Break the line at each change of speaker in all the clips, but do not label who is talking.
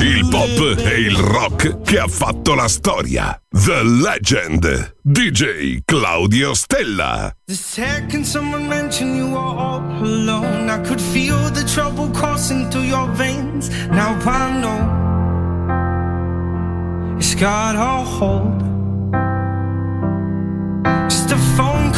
Il pop e il rock che ha fatto la storia. The Legend. DJ Claudio Stella.
The second someone mentioned you were all alone, I could feel the trouble coursing through your veins. Now I know it's got a hold. Just a phone call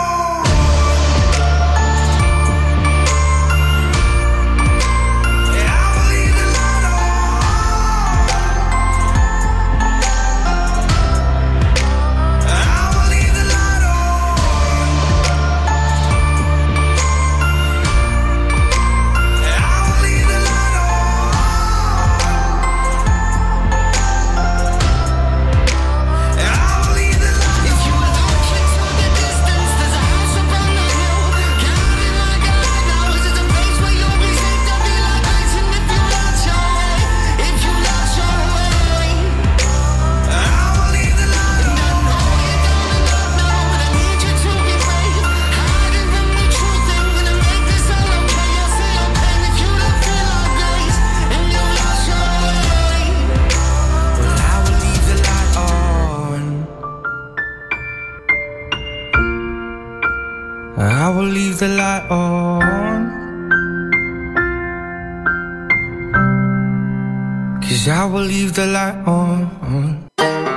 I will leave the light on.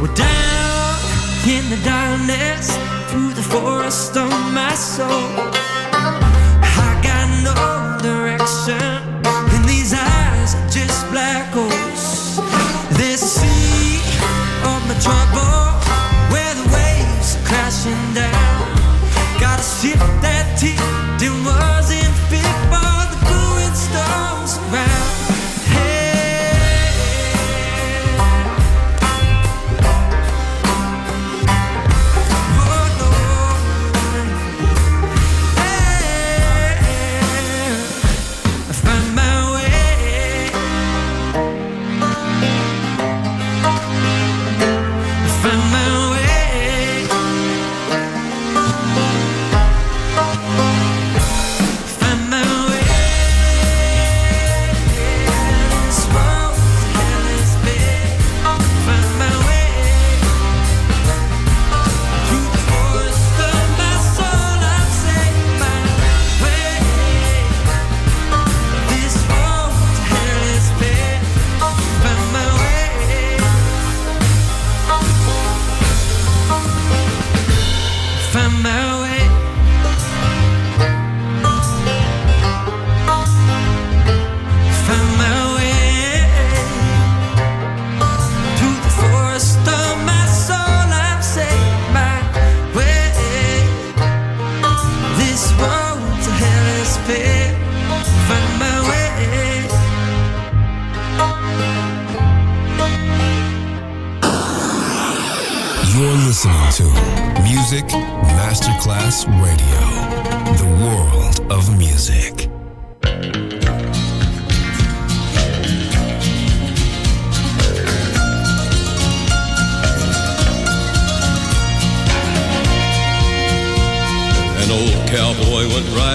We're down in the darkness through the forest
of my soul. I got no direction.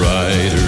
Ghost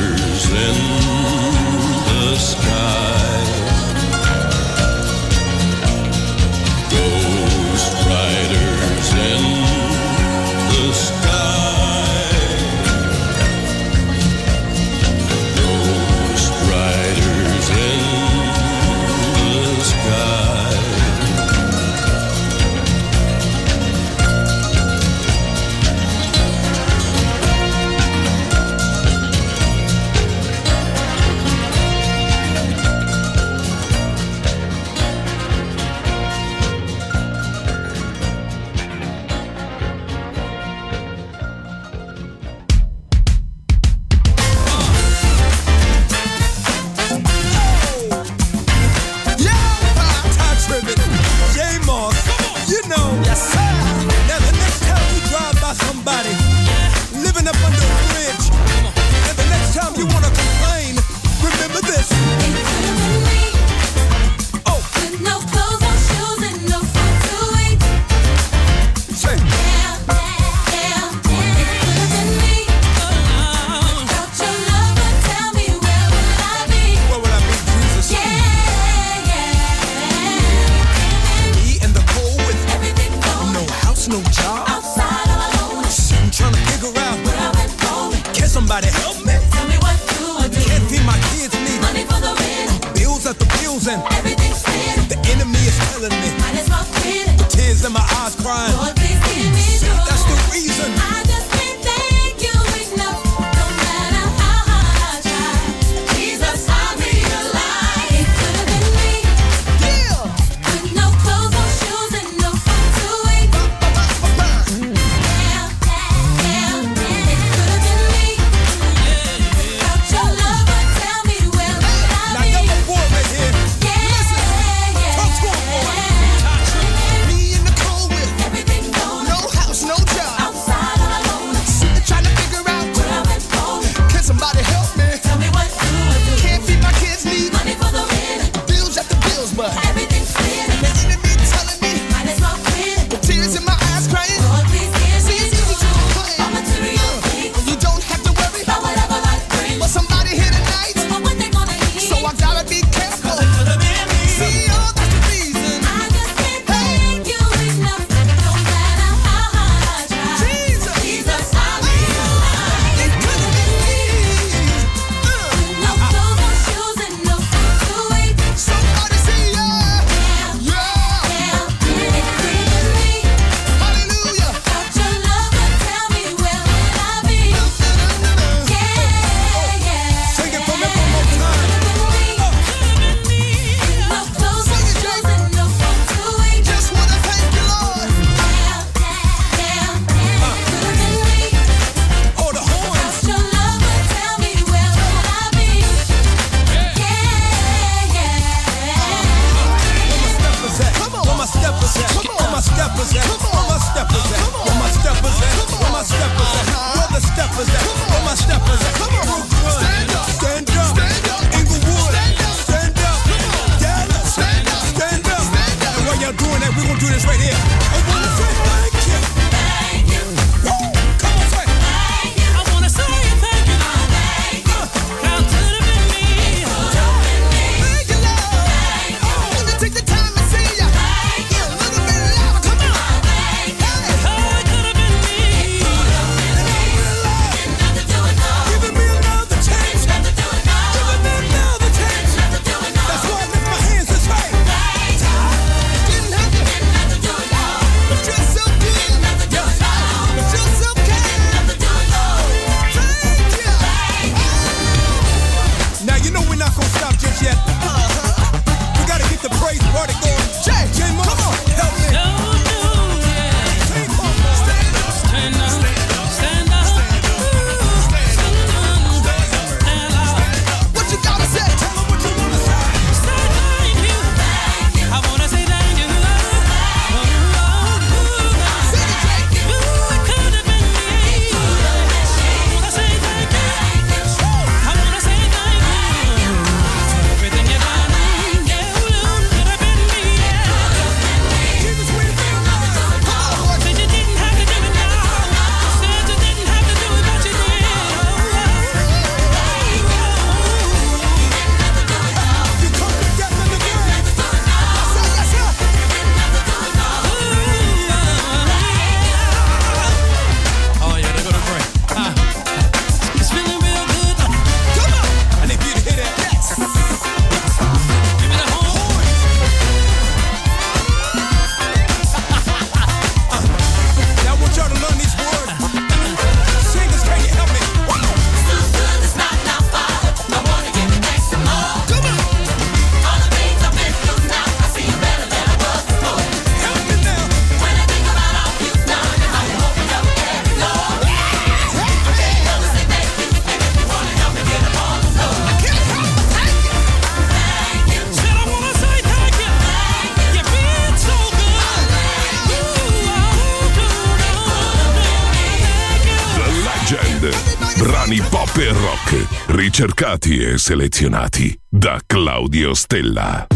e selezionati da Claudio Stella.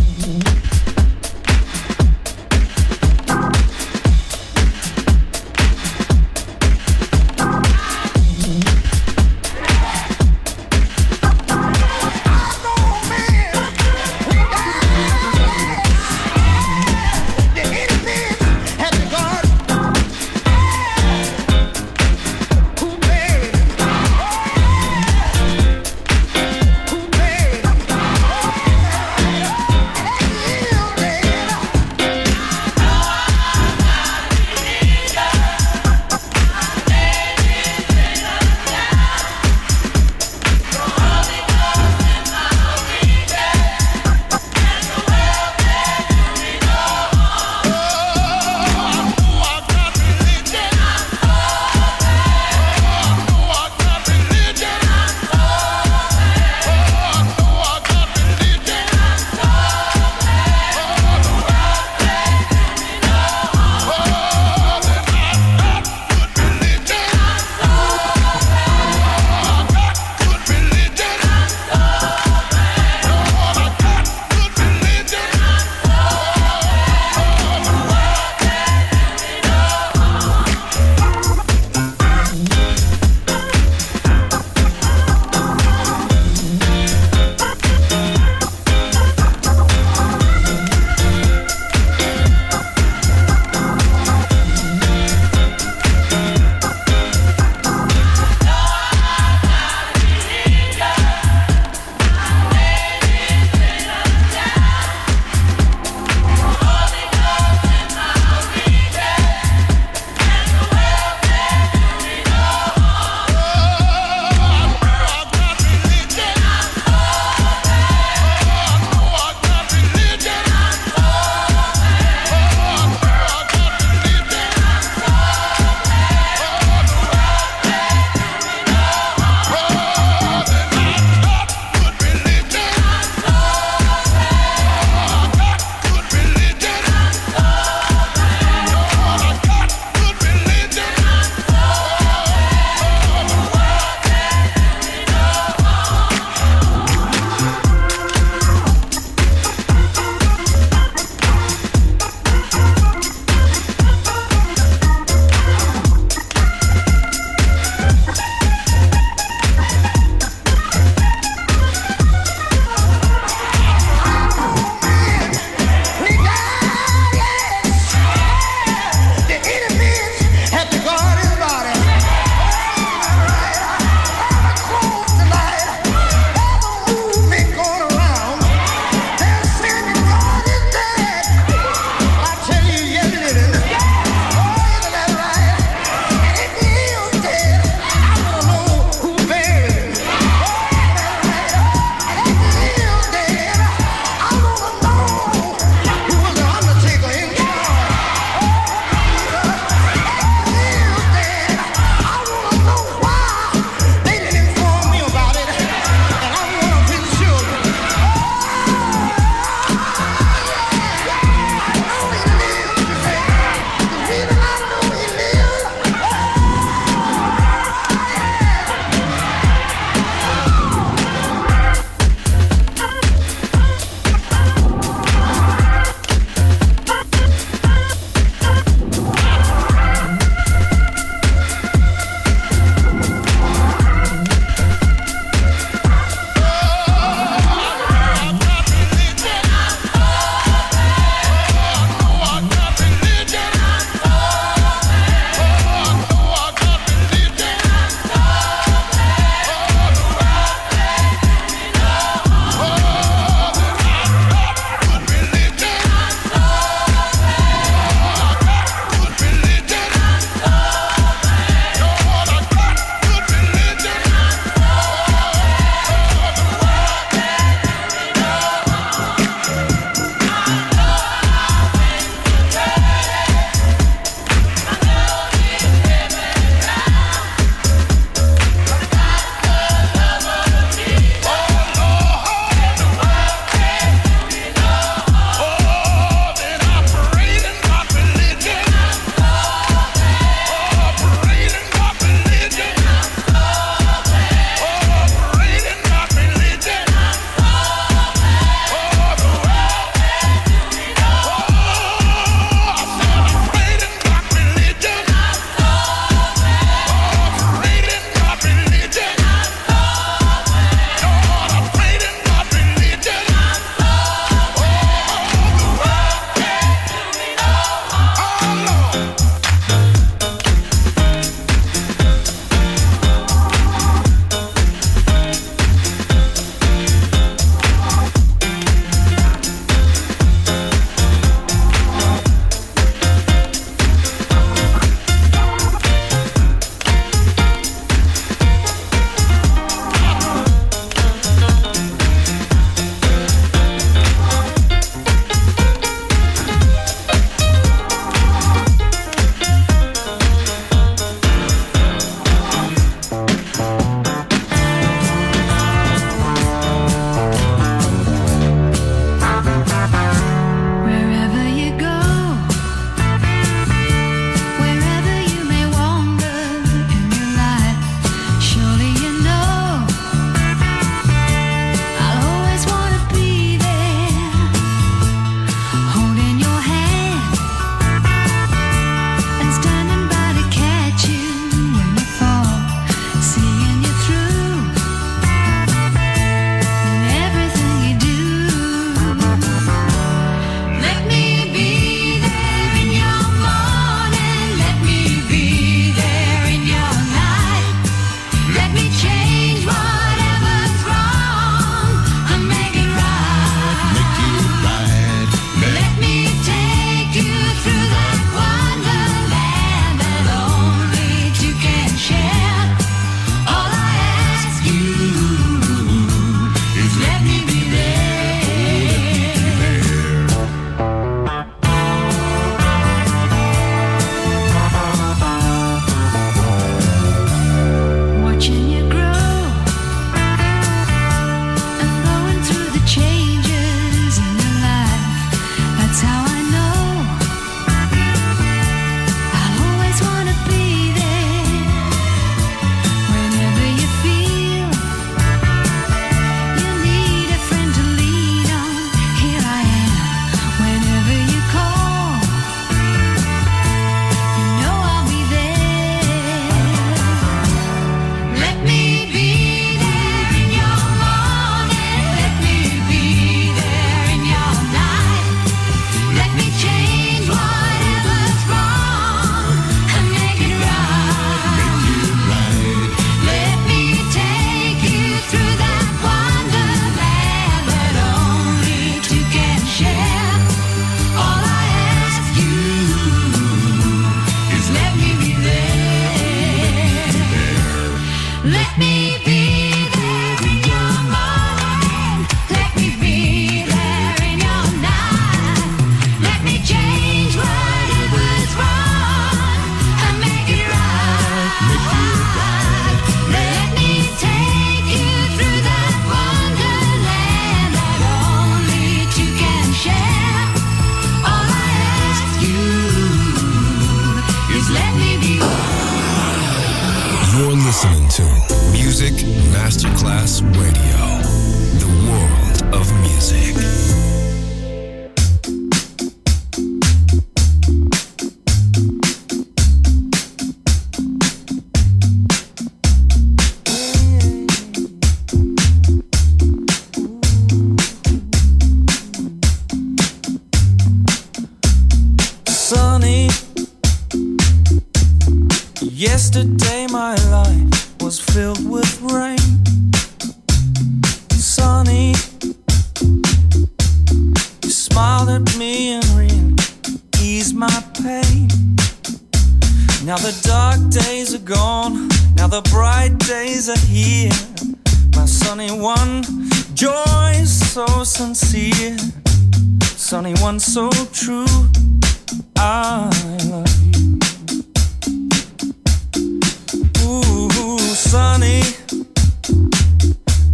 Ooh,
sunny.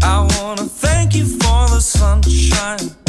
I wanna thank you for the sunshine.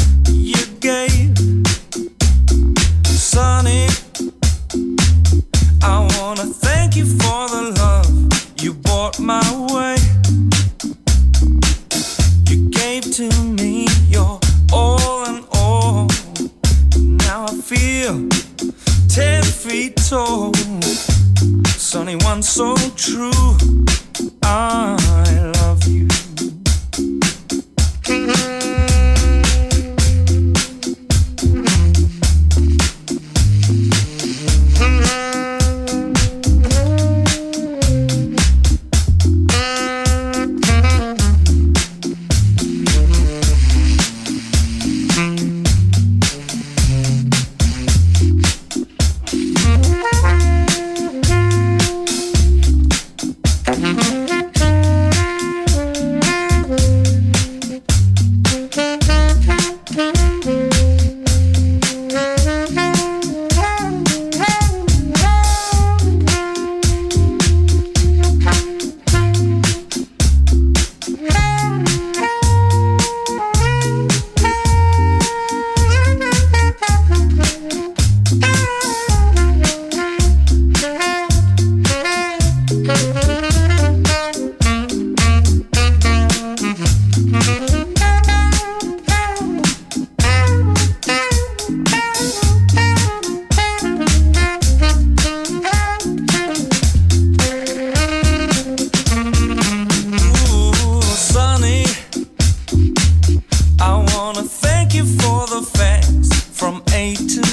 wanna thank you for the facts. From A to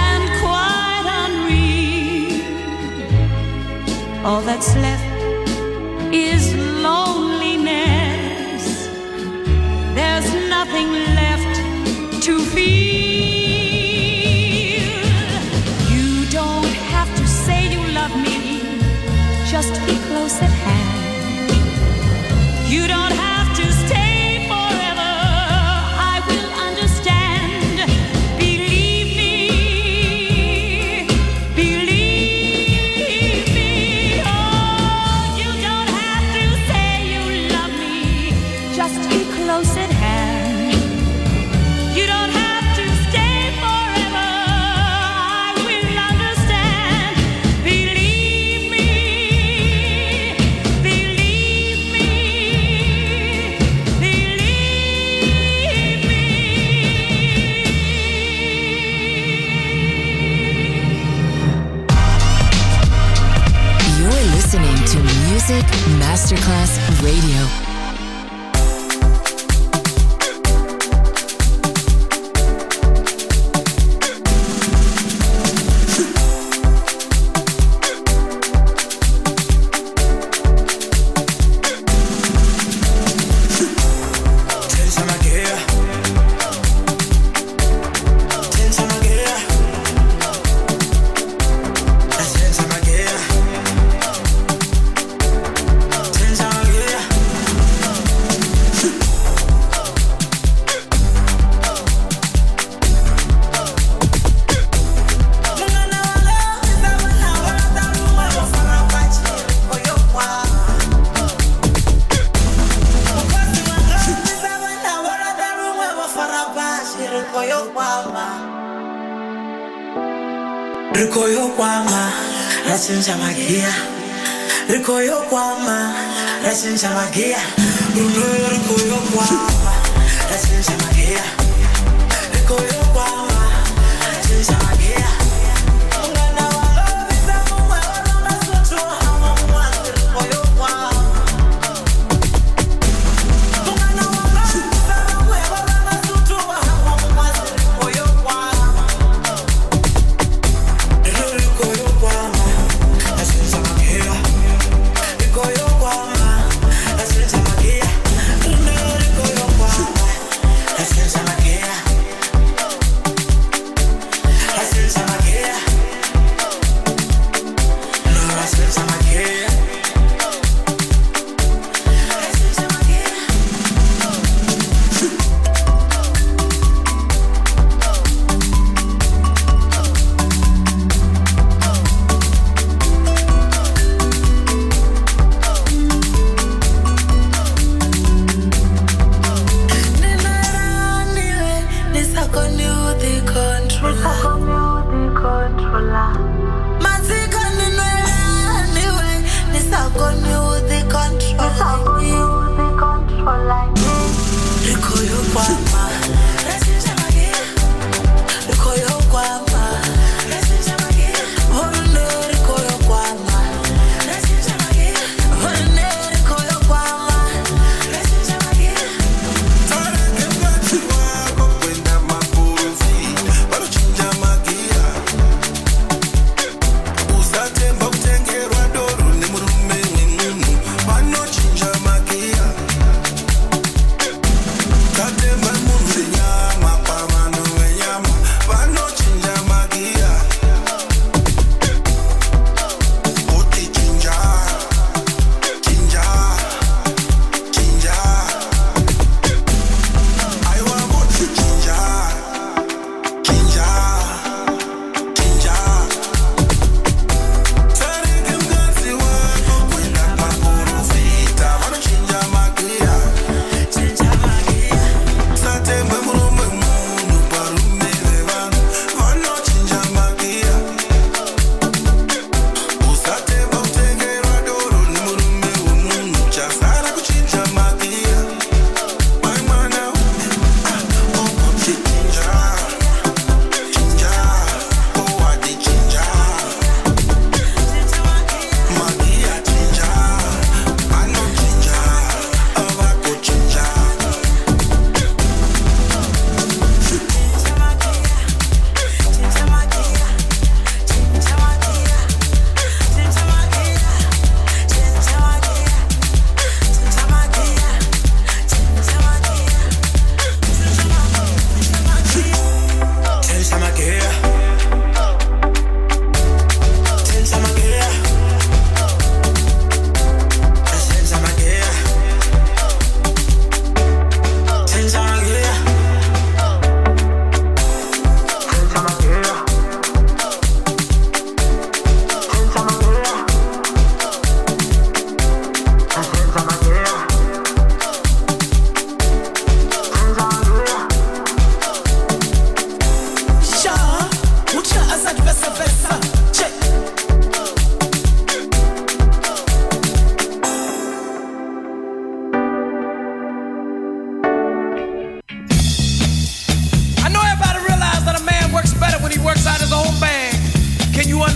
All
that's left is loneliness. There's nothing left to feel. You don't have to say you love me, just be close at hand. You don't yeah.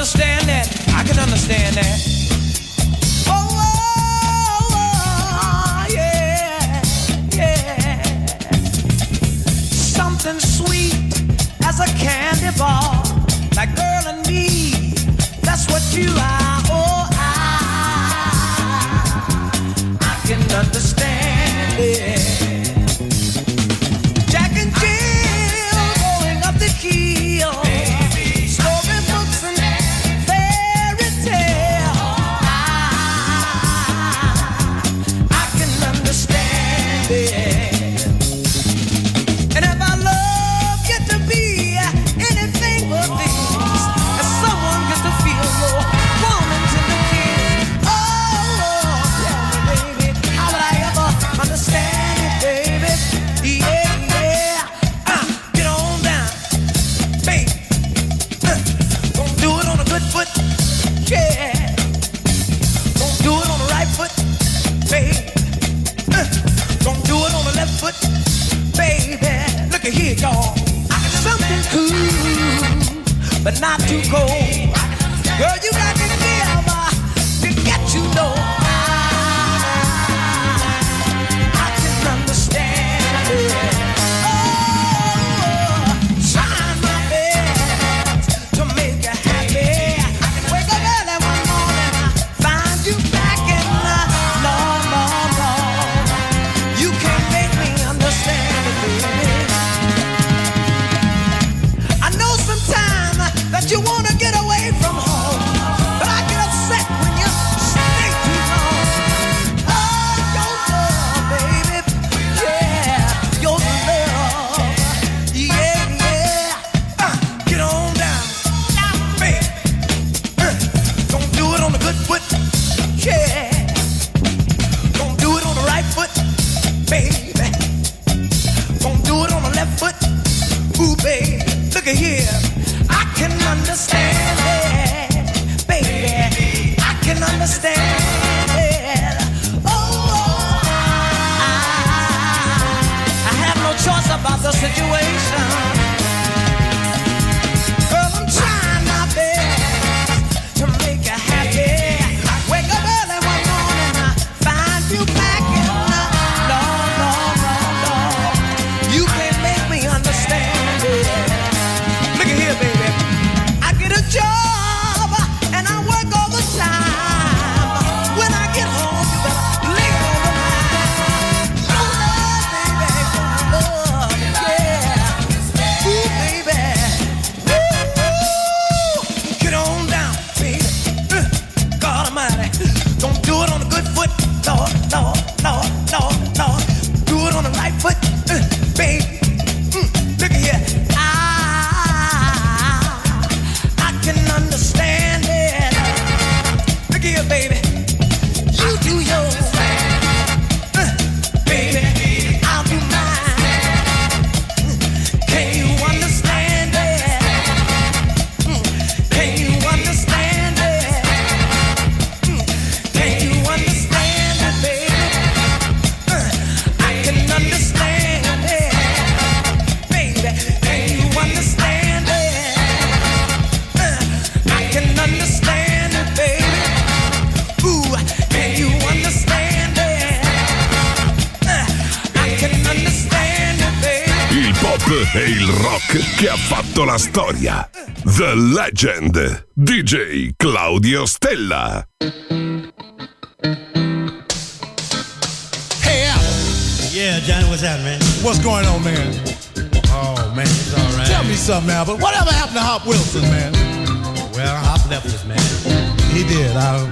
understand
that. I can understand that. Oh, oh, oh, yeah, yeah. Something sweet as a candy bar, girl and me. That's what you are. Oh, I, I can understand it.
È
il rock che ha fatto la storia. The Legend. DJ Claudio Stella.
Hey, Yeah, Johnny, what's up, man?
What's going on, man?
Oh, man, it's all right.
Tell me something, Albert. Whatever happened to Hop Wilson, man?
Well, Hop left us, man.
He did. I...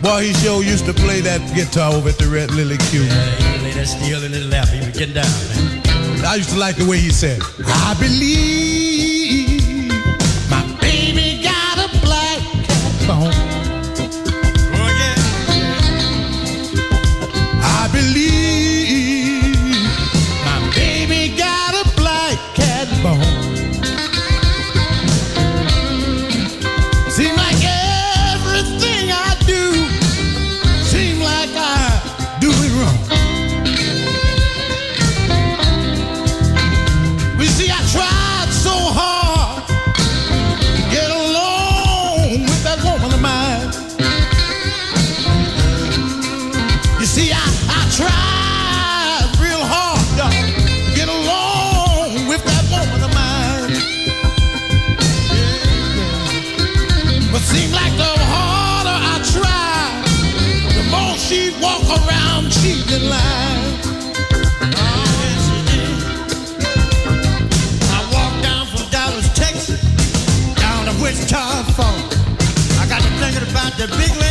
Boy, he sure used to play that guitar over at the Red Lily Cube.
Yeah, he played that steel in his lap. He was getting down, man.
I used to like the way he said, I believe my baby got a black cat bone.
Wichita phone. I got to thinking about
the big